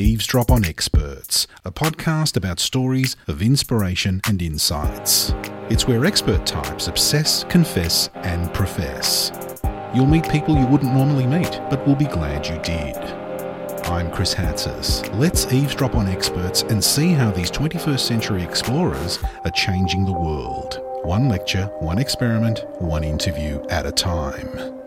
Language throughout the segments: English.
Eavesdrop on Experts, a podcast about stories of inspiration and insights. It's where expert types obsess, confess, and profess. You'll meet people you wouldn't normally meet, but will be glad you did. I'm Chris Hatzis. Let's eavesdrop on experts and see how these 21st century explorers are changing the world. One lecture, one experiment, one interview at a time.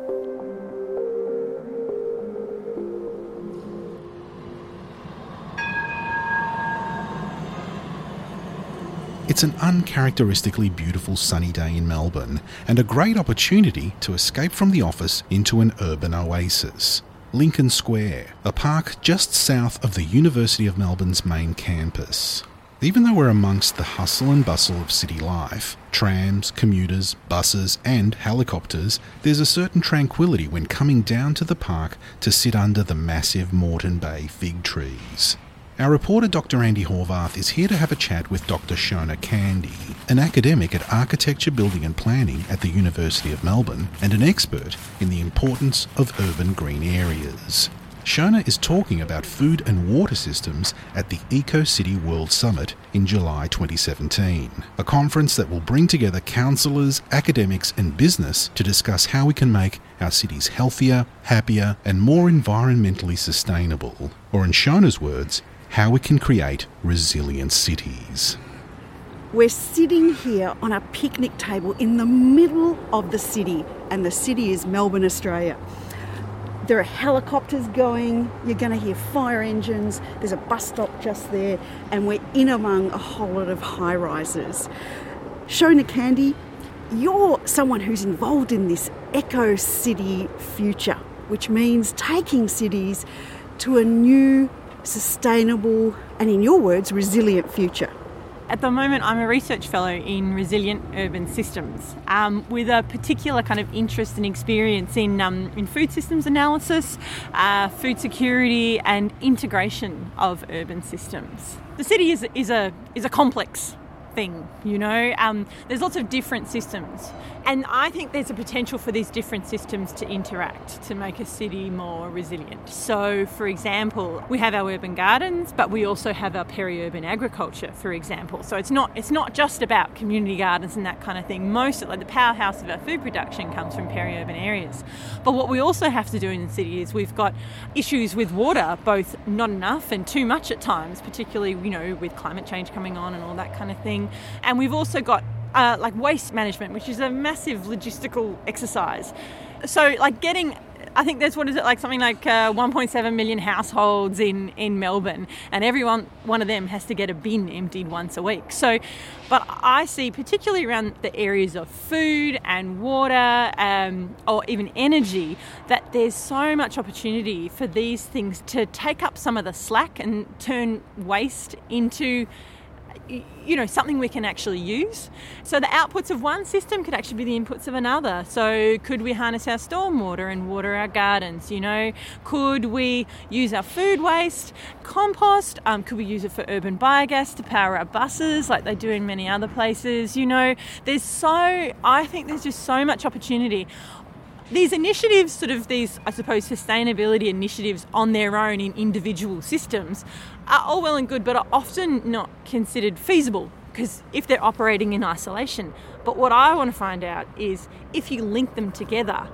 It's an uncharacteristically beautiful sunny day in Melbourne and a great opportunity to escape from the office into an urban oasis. Lincoln Square, a park just south of the University of Melbourne's main campus. Even though we're amongst the hustle and bustle of city life, trams, commuters, buses, and helicopters, there's a certain tranquility when coming down to the park to sit under the massive Moreton Bay fig trees. Our reporter Dr. Andy Horvath is here to have a chat with Dr. Seona Candy, an academic at Architecture, Building and Planning at the University of Melbourne and an expert in the importance of urban green areas. Seona is talking about food and water systems at the Eco City World Summit in July 2017, a conference that will bring together councillors, academics, and business to discuss how we can make our cities healthier, happier, and more environmentally sustainable. Or, in Seona's words, how we can create resilient cities. We're sitting here on a picnic table in the middle of the city, and the city is Melbourne, Australia. There are helicopters going, you're going to hear fire engines, there's a bus stop just there, and we're in among a whole lot of high rises. Seona Candy, you're someone who's involved in this eco city future, which means taking cities to a new sustainable, and in your words, resilient future? At the moment, I'm a research fellow in resilient urban systems um, with a particular kind of interest and experience in, um, in food systems analysis, uh, food security, and integration of urban systems. The city is, is, a, is a complex thing, you know. Um, there's lots of different systems, and I think there's a potential for these different systems to interact to make a city more resilient. So, for example, we have our urban gardens, but we also have our peri-urban agriculture, for example. So it's not it's not just about community gardens and that kind of thing. Most of like the powerhouse of our food production comes from peri-urban areas. But what we also have to do in the city is we've got issues with water, both not enough and too much at times, particularly you know with climate change coming on and all that kind of thing. And we've also got uh, like waste management, which is a massive logistical exercise. So, like getting I think there's what is it like something like uh, 1.7 million households in in Melbourne, and everyone one of them has to get a bin emptied once a week. So, but I see particularly around the areas of food and water, um, or even energy, that there's so much opportunity for these things to take up some of the slack and turn waste into you know something we can actually use. So the outputs of one system could actually be the inputs of another. So could we harness our stormwater and water our gardens you know? Could we use our food waste compost? Um, could we use it for urban biogas to power our buses like they do in many other places you know? There's so i think there's just so much opportunity these initiatives, sort of these, I suppose, sustainability initiatives on their own in individual systems, are all well and good, but are often not considered feasible because if they're operating in isolation. But what I want to find out is if you link them together,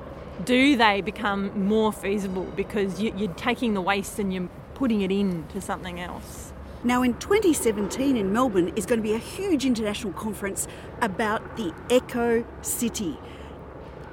do they become more feasible because you're taking the waste and you're putting it into something else? Now, in 2017 in Melbourne is going to be a huge international conference about the Eco City.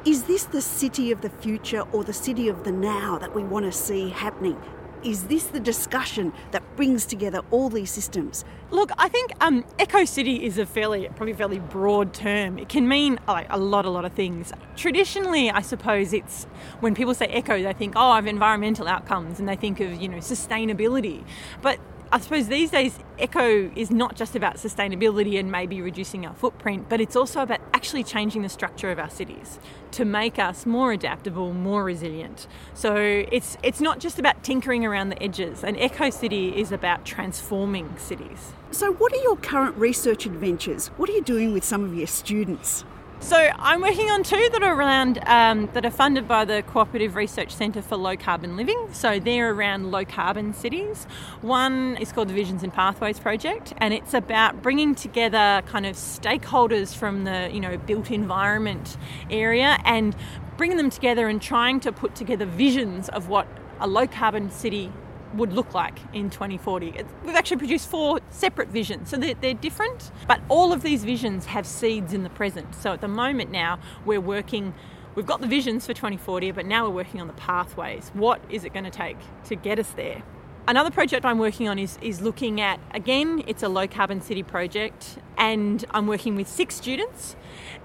Is this the city of the future or the city of the now that we want to see happening? Is this the discussion that brings together all these systems? Look, I think um, Eco City is a fairly, probably fairly broad term. It can mean like a lot, a lot of things. Traditionally, I suppose it's when people say eco, they think, oh, of environmental outcomes, and they think of you know sustainability. But I suppose these days, eco is not just about sustainability and maybe reducing our footprint, but it's also about actually changing the structure of our cities to make us more adaptable, more resilient. So it's it's not just about tinkering around the edges. An eco city is about transforming cities. So, what are your current research adventures? What are you doing with some of your students? So I'm working on two that are around um, that are funded by the Cooperative Research Centre for Low Carbon Living. So they're around low carbon cities. One is called the Visions and Pathways Project, and it's about bringing together kind of stakeholders from the you know built environment area and bringing them together and trying to put together visions of what a low carbon city would look like in 2040. We've actually produced four separate visions, so they're, they're, different, but all of these visions have seeds in the present. So at the moment now, we're working. We've got the visions for 2040, but now we're working on the pathways. What is it going to take to get us there? Another project I'm working on is, is looking at, again, it's a low carbon city project, and I'm working with six students,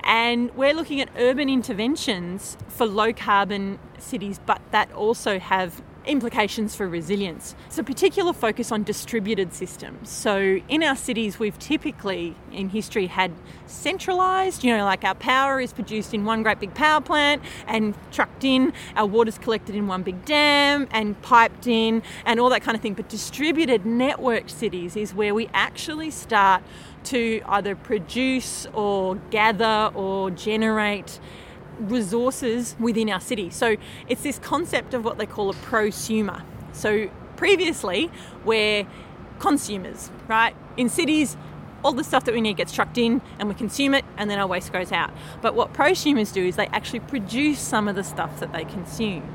and we're looking at urban interventions for low carbon cities, but that also have implications for resilience. It's a particular focus on distributed systems. So, in our cities, we've typically in history had centralized, you know, like our power is produced in one great big power plant and trucked in, our water's collected in one big dam and piped in, and all that kind of thing. But distributed networked cities is where we actually start to either produce or gather or generate resources within our city. So it's this concept of what they call a prosumer. So previously, we're consumers, right? In cities, all the stuff that we need gets trucked in and we consume it and then our waste goes out. But what prosumers do is they actually produce some of the stuff that they consume.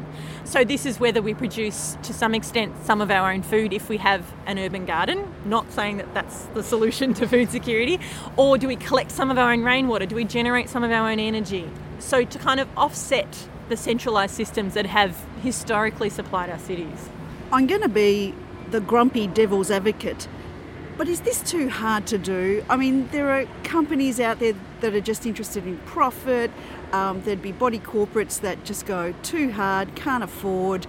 So this is whether we produce to some extent some of our own food if we have an urban garden, not saying that that's the solution to food security, or do we collect some of our own rainwater? Do we generate some of our own energy? So to kind of offset the centralised systems that have historically supplied our cities. I'm going to be the grumpy devil's advocate but is this too hard to do? I mean, there are companies out there that are just interested in profit. Um, there'd be body corporates that just go too hard, can't afford.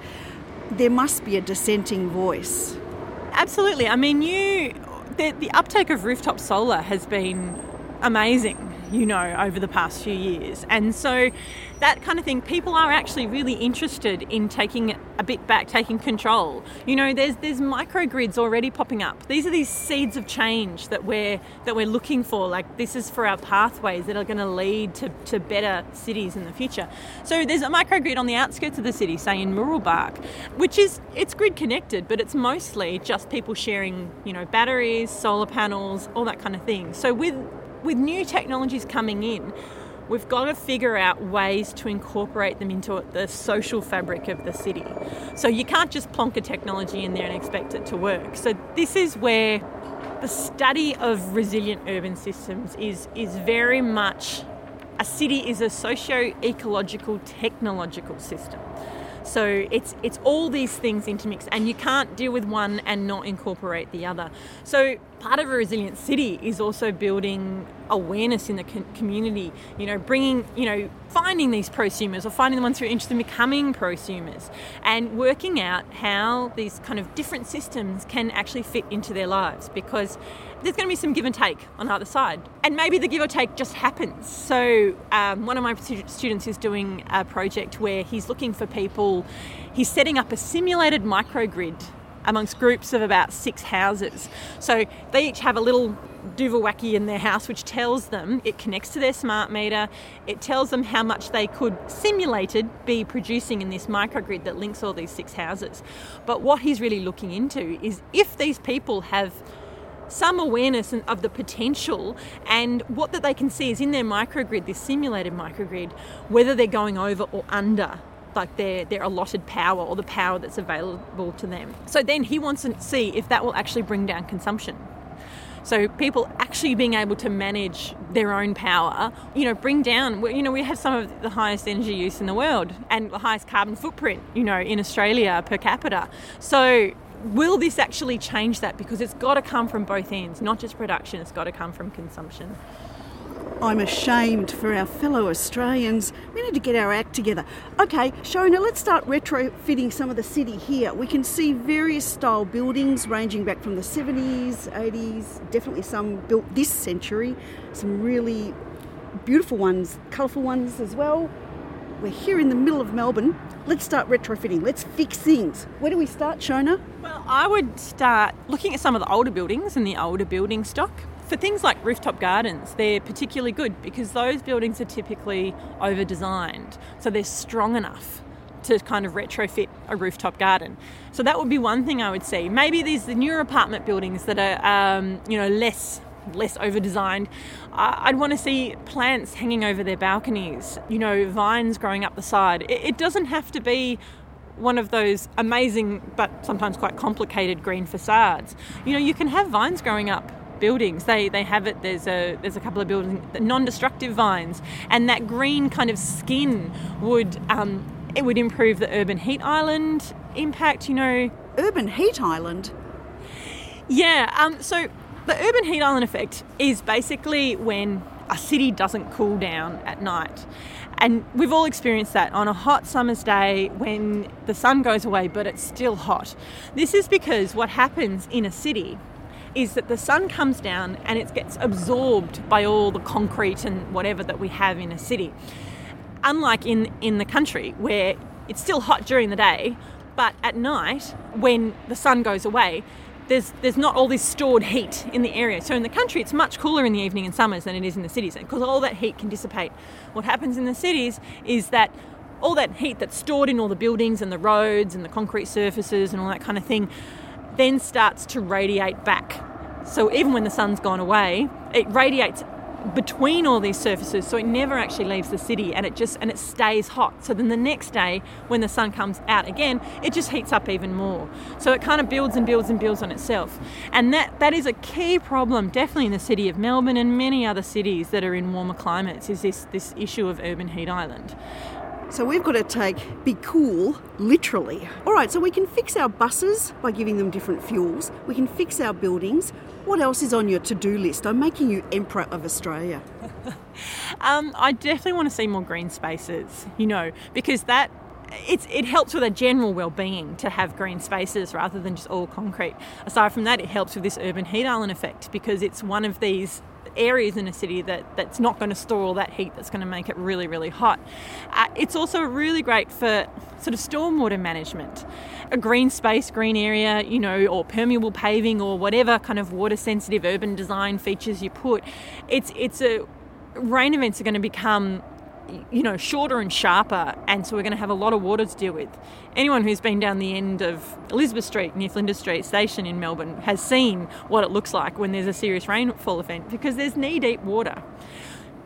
There must be a dissenting voice. Absolutely. I mean, you the, the uptake of rooftop solar has been amazing you know, over the past few years. And so that kind of thing, people are actually really interested in taking a bit back, taking control. You know, there's there's microgrids already popping up. These are these seeds of change that we're that we're looking for. Like this is for our pathways that are going to lead to, to better cities in the future. So there's a microgrid on the outskirts of the city, say in Mooroolbark, which is it's grid connected, but it's mostly just people sharing, you know, batteries, solar panels, all that kind of thing. So with with new technologies coming in, we've got to figure out ways to incorporate them into the social fabric of the city. So you can't just plonk a technology in there and expect it to work. So this is where the study of resilient urban systems is is very much a city is a socio-ecological technological system. So it's it's all these things intermixed, and you can't deal with one and not incorporate the other. So part of a resilient city is also building awareness in the community. You know, bringing you know finding these prosumers or finding the ones who are interested in becoming prosumers, and working out how these kind of different systems can actually fit into their lives because there's going to be some give and take on either side. And maybe the give or take just happens. So, um, one of my students is doing a project where he's looking for people, he's setting up a simulated microgrid amongst groups of about six houses. So, they each have a little Duvawaki in their house, which tells them it connects to their smart meter. It tells them how much they could simulated be producing in this microgrid that links all these six houses. But what he's really looking into is if these people have some awareness of the potential and what that they can see is in their microgrid, this simulated microgrid, whether they're going over or under like their, their allotted power or the power that's available to them. So then he wants to see if that will actually bring down consumption. So people actually being able to manage their own power, you know, bring down, you know, we have some of the highest energy use in the world and the highest carbon footprint, you know, in Australia per capita. So will this actually change that? Because it's got to come from both ends, not just production, it's got to come from consumption. I'm ashamed for our fellow Australians. We need to get our act together. Okay, Seona, let's start retrofitting some of the city here. We can see various style buildings ranging back from the 70s, 80s, definitely some built this century, some really beautiful ones, colourful ones as well. We're here in the middle of Melbourne. Let's start retrofitting. Let's fix things. Where do we start, Seona? Well, I would start looking at some of the older buildings and the older building stock. For things like rooftop gardens, they're particularly good because those buildings are typically over designed. So they're strong enough to kind of retrofit a rooftop garden. So that would be one thing I would see. Maybe these the newer apartment buildings that are um, you know less less over designed. I'd want to see plants hanging over their balconies, you know, vines growing up the side. It doesn't have to be one of those amazing but sometimes quite complicated green facades. You know, you can have vines growing up buildings. They they have it. There's a there's a couple of buildings, non-destructive vines, and that green kind of skin would um, it would improve the urban heat island impact. You know, urban heat island. Yeah. Um. So the urban heat island effect is basically when a city doesn't cool down at night. And we've all experienced that on a hot summer's day when the sun goes away but it's still hot. This is because what happens in a city is that the sun comes down and it gets absorbed by all the concrete and whatever that we have in a city. Unlike in, in the country where it's still hot during the day, but at night when the sun goes away, there's there's not all this stored heat in the area. So in the country, it's much cooler in the evening and summers than it is in the cities, because all that heat can dissipate. What happens in the cities is that all that heat that's stored in all the buildings and the roads and the concrete surfaces and all that kind of thing then starts to radiate back. So even when the sun's gone away, it radiates between all these surfaces so it never actually leaves the city and it just and it stays hot. So then the next day when the sun comes out again it just heats up even more. So it kind of builds and builds and builds on itself. And that that is a key problem definitely in the city of melbourne and many other cities that are in warmer climates is this this issue of urban heat island so we've got to take be cool literally. All right, so we can fix our buses by giving them different fuels. We can fix our buildings. What else is on your to-do list? I'm making you emperor of Australia. um, I definitely want to see more green spaces, you know, because that it's, it helps with a general well-being to have green spaces rather than just all concrete. Aside from that, it helps with this urban heat island effect because it's one of these areas in a city that, that's not going to store all that heat that's going to make it really, really hot. Uh, it's also really great for sort of stormwater management. A green space, green area, you know, or permeable paving or whatever kind of water sensitive urban design features you put. It's, it's a, rain events are going to become you know, shorter and sharper, and so we're going to have a lot of water to deal with. Anyone who's been down the end of Elizabeth Street near Flinders Street Station in Melbourne has seen what it looks like when there's a serious rainfall event because there's knee deep water.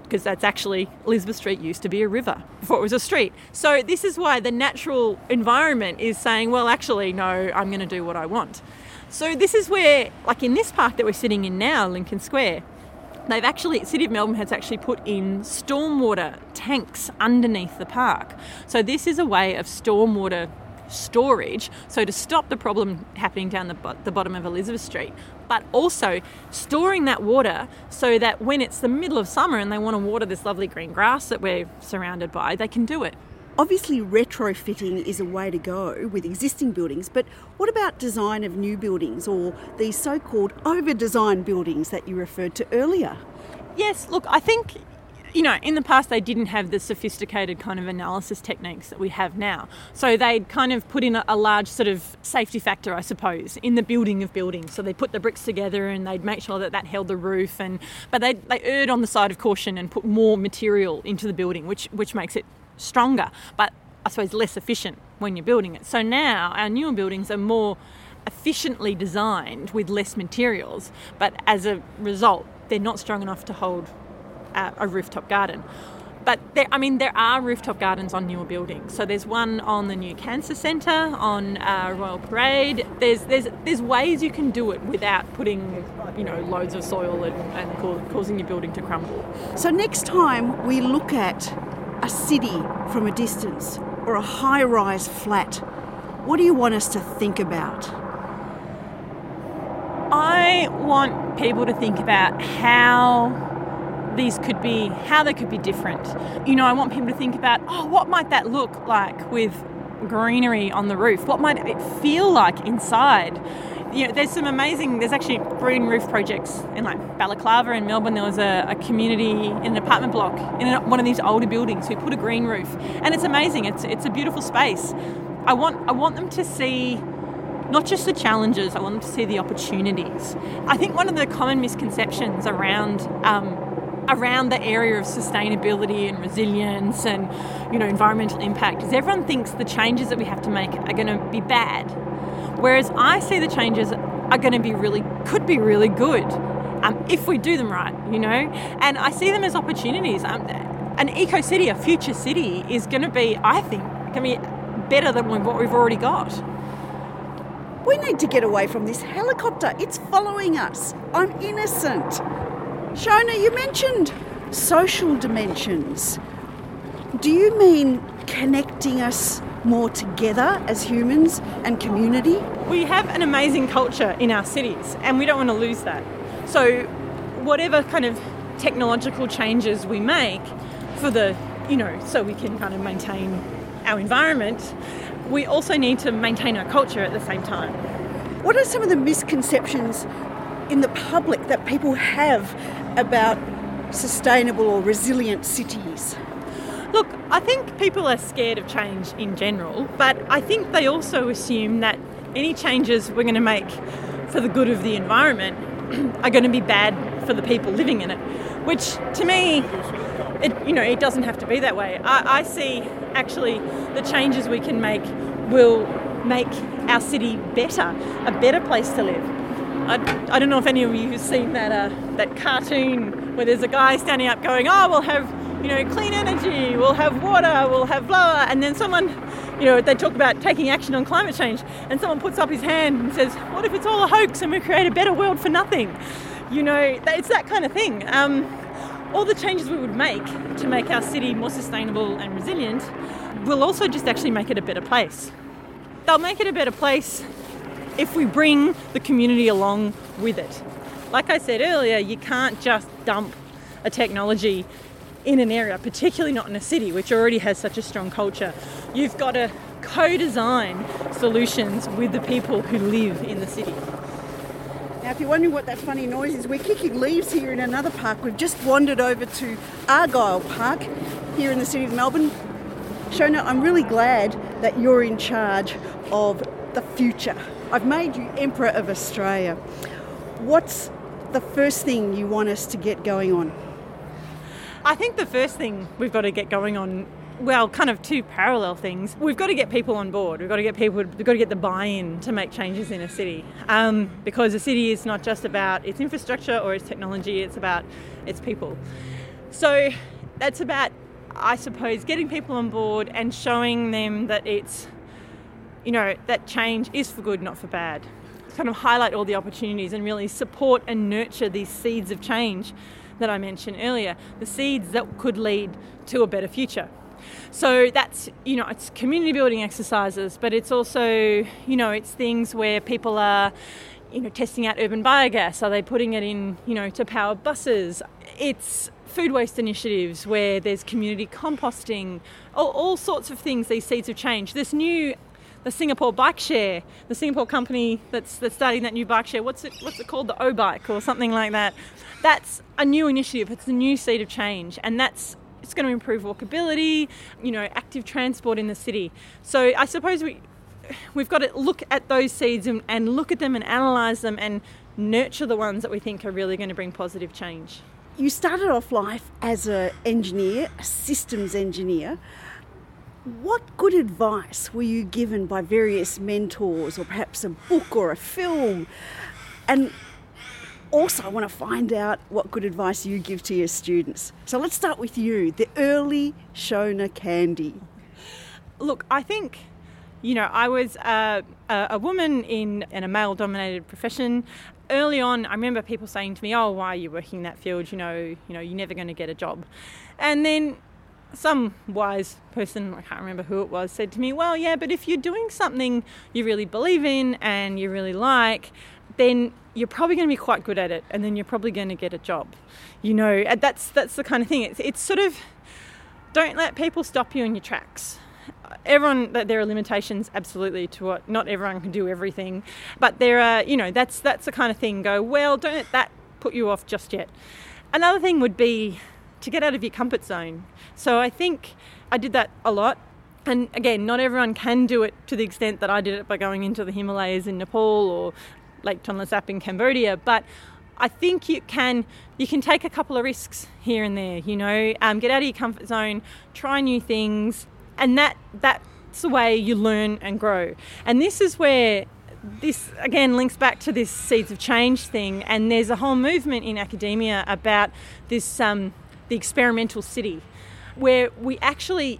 Because that's actually Elizabeth Street used to be a river before it was a street. So, this is why the natural environment is saying, well, actually, no, I'm going to do what I want. So, this is where, like in this park that we're sitting in now, Lincoln Square, They've actually, City of Melbourne has actually put in stormwater tanks underneath the park. So this is a way of stormwater storage, so to stop the problem happening down the, the bottom of Elizabeth Street, but also storing that water so that when it's the middle of summer and they want to water this lovely green grass that we're surrounded by, they can do it. Obviously, retrofitting is a way to go with existing buildings, but what about design of new buildings or these so called over designed buildings that you referred to earlier? Yes, look, I think you know, in the past they didn't have the sophisticated kind of analysis techniques that we have now. So they'd kind of put in a, a, large sort of safety factor, I suppose, in the building of buildings. So they put the bricks together and they'd make sure that that held the roof. And but they they erred on the side of caution and put more material into the building, which which makes it stronger, but I suppose less efficient when you're building it. So now our newer buildings are more efficiently designed with less materials, but as a result, they're not strong enough to hold a, a rooftop garden. But there, I mean, there are rooftop gardens on newer buildings. So there's one on the new cancer centre, on uh, Royal Parade. There's there's there's ways you can do it without putting, you know, loads of soil and, and causing your building to crumble. So next time we look at a city from a distance or a high rise flat, what do you want us to think about? I want people to think about how these could be, how they could be different. You know, I want people to think about, oh, what might that look like with greenery on the roof? What might it feel like inside? You know, there's some amazing. There's actually green roof projects in like Balaclava in Melbourne. There was a, a community in an apartment block in one of these older buildings who put a green roof, and it's amazing. It's it's a beautiful space. I want I want them to see not just the challenges, I want them to see the opportunities. I think one of the common misconceptions around um, around the area of sustainability and resilience and you know environmental impact is everyone thinks the changes that we have to make are going to be bad whereas i see the changes are going to be really could be really good um, if we do them right you know and i see them as opportunities um, an eco city a future city is going to be i think to be better than what we've already got we need to get away from this helicopter. It's following us. I'm innocent. Seona, you mentioned social dimensions. Do you mean connecting us more together as humans and community? We have an amazing culture in our cities and we don't want to lose that. So, whatever kind of technological changes we make for the, you know, so we can kind of maintain our environment, we also need to maintain our culture at the same time. What are some of the misconceptions in the public that people have about sustainable or resilient cities? Look, I think people are scared of change in general, but I think they also assume that any changes we're going to make for the good of the environment are going to be bad for the people living in it, which to me, it, you know, it doesn't have to be that way. I, I see actually the changes we can make will make our city better, a better place to live. I, I don't know if any of you have seen that uh, that cartoon where there's a guy standing up going, "Oh, we'll have you know clean energy, we'll have water, we'll have blah," and then someone, you know, they talk about taking action on climate change, and someone puts up his hand and says, "What if it's all a hoax and we create a better world for nothing?" You know, it's that kind of thing. Um, all the changes we would make to make our city more sustainable and resilient will also just actually make it a better place. They'll make it a better place if we bring the community along with it. Like I said earlier, you can't just dump a technology in an area, particularly not in a city which already has such a strong culture. You've got to co design solutions with the people who live in the city. Now, if you're wondering what that funny noise is, we're kicking leaves here in another park. We've just wandered over to Argyle Park here in the city of Melbourne. Seona, I'm really glad that you're in charge of the future. I've made you Emperor of Australia. What's the first thing you want us to get going on? I think the first thing we've got to get going on well, kind of two parallel things. We've got to get people on board. We've got to get people. We've got to get the buy-in to make changes in a city, um, because a city is not just about its infrastructure or its technology. It's about its people. So that's about, I suppose, getting people on board and showing them that it's you know, that change is for good, not for bad. Kind of highlight all the opportunities and really support and nurture these seeds of change that I mentioned earlier, the seeds that could lead to a better future. So that's, you know, it's community building exercises, but it's also, you know, it's things where people are, you know, testing out urban biogas. Are they putting it in, you know, to power buses? It's food waste initiatives where there's community composting, all, all sorts of things, these seeds of change. This new the Singapore Bike Share, the Singapore company that's, that's starting that new bike share. What's it, what's it called? The oBike or something like that. That's a new initiative. It's a new seed of change, and that's it's going to improve walkability, you know, active transport in the city. So I suppose we we've got to look at those seeds and, and look at them and analyze them and nurture the ones that we think are really going to bring positive change. You started off life as an engineer, a systems engineer. What good advice were you given by various mentors, or perhaps a book or a film? And also, I want to find out what good advice you give to your students. So let's start with you, the early Seona Candy. Look, I think you know, I was uh, a, a woman in, in a male dominated profession. Early on, I remember people saying to me, Oh, why are you working in that field? You know, you know, you're never going to get a job. And then some wise person, I can't remember who it was, said to me, Well, yeah, but if you're doing something you really believe in and you really like, then you're probably going to be quite good at it and then you're probably going to get a job. You know, that's, that's the kind of thing. It's, it's sort of don't let people stop you in your tracks. Everyone, there are limitations, absolutely, to what not everyone can do everything, but there are, you know, that's that's the kind of thing. Go well, don't let that put you off just yet. Another thing would be to get out of your comfort zone. So I think I did that a lot. and again, not everyone can do it to the extent that I did it by going into the Himalayas in Nepal or Lake Tonle Sap in Cambodia, but I think you can you can take a couple of risks here and there. You know, um, get out of your comfort zone, try new things, and that that's the way you learn and grow. And this is where this again links back to this seeds of change thing. And there's a whole movement in academia about this um, the experimental city, where we actually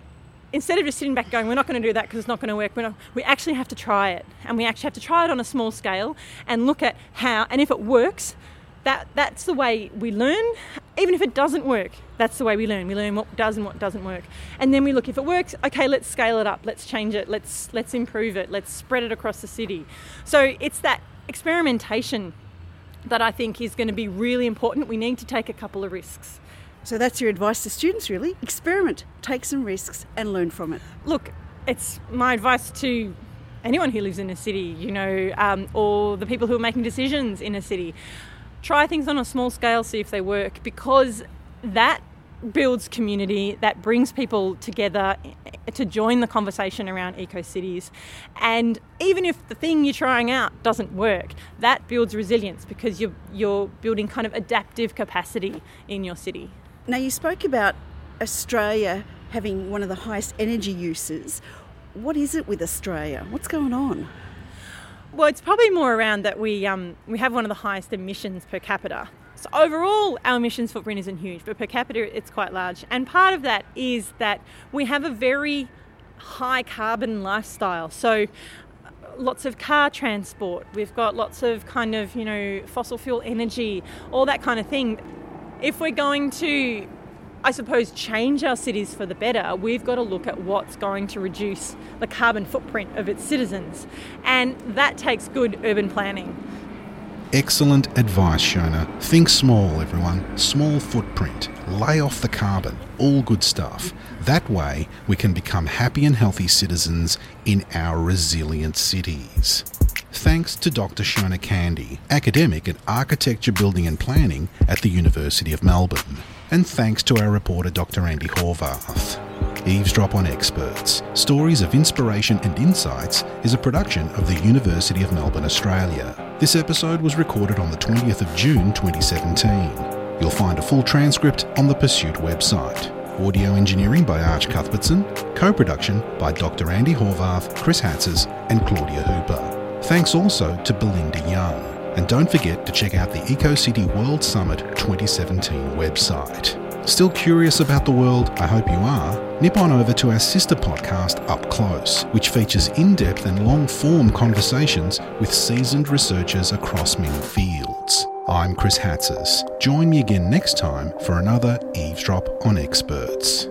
instead of just sitting back going, we're not going to do that because it's not going to work, not, we actually have to try it. And we actually have to try it on a small scale and look at how, and if it works, that, that's the way we learn. Even if it doesn't work, that's the way we learn. We learn what does and what doesn't work. And then we look, if it works, okay, let's scale it up, let's change it, let's, let's improve it, let's spread it across the city. So it's that experimentation that I think is going to be really important. We need to take a couple of risks. So that's your advice to students, really? Experiment, take some risks, and learn from it. Look, it's my advice to anyone who lives in a city, you know, um, or the people who are making decisions in a city. Try things on a small scale, see if they work, because that builds community, that brings people together to join the conversation around eco cities. And even if the thing you're trying out doesn't work, that builds resilience because you're, you're building kind of adaptive capacity in your city. Now, you spoke about Australia having one of the highest energy uses. What is it with Australia? What's going on? Well, it's probably more around that we um, we have one of the highest emissions per capita. So overall, our emissions footprint isn't huge, but per capita, it's quite large. And part of that is that we have a very high carbon lifestyle. So lots of car transport. We've got lots of kind of you know fossil fuel energy, all that kind of thing if we're going to, I suppose, change our cities for the better, we've got to look at what's going to reduce the carbon footprint of its citizens. And that takes good urban planning. Excellent advice, Seona. Think small, everyone. Small footprint. Lay off the carbon. All good stuff. That way, we can become happy and healthy citizens in our resilient cities. Thanks to Dr. Seona Candy, academic at Architecture, Building and Planning at the University of Melbourne. And thanks to our reporter Dr. Andy Horvath. Eavesdrop on Experts Stories of Inspiration and Insights is a production of the University of Melbourne, Australia. This episode was recorded on the 20th of June 2017. You'll find a full transcript on the Pursuit website. Audio engineering by Arch Cuthbertson, co production by Dr. Andy Horvath, Chris Hatzis, and Claudia Hooper. Thanks also to Belinda Young. And don't forget to check out the EcoCity World Summit 2017 website. Still curious about the world? I hope you are. Nip on over to our sister podcast, Up Close, which features in depth and long form conversations with seasoned researchers across many fields. I'm Chris Hatzis. Join me again next time for another Eavesdrop on Experts.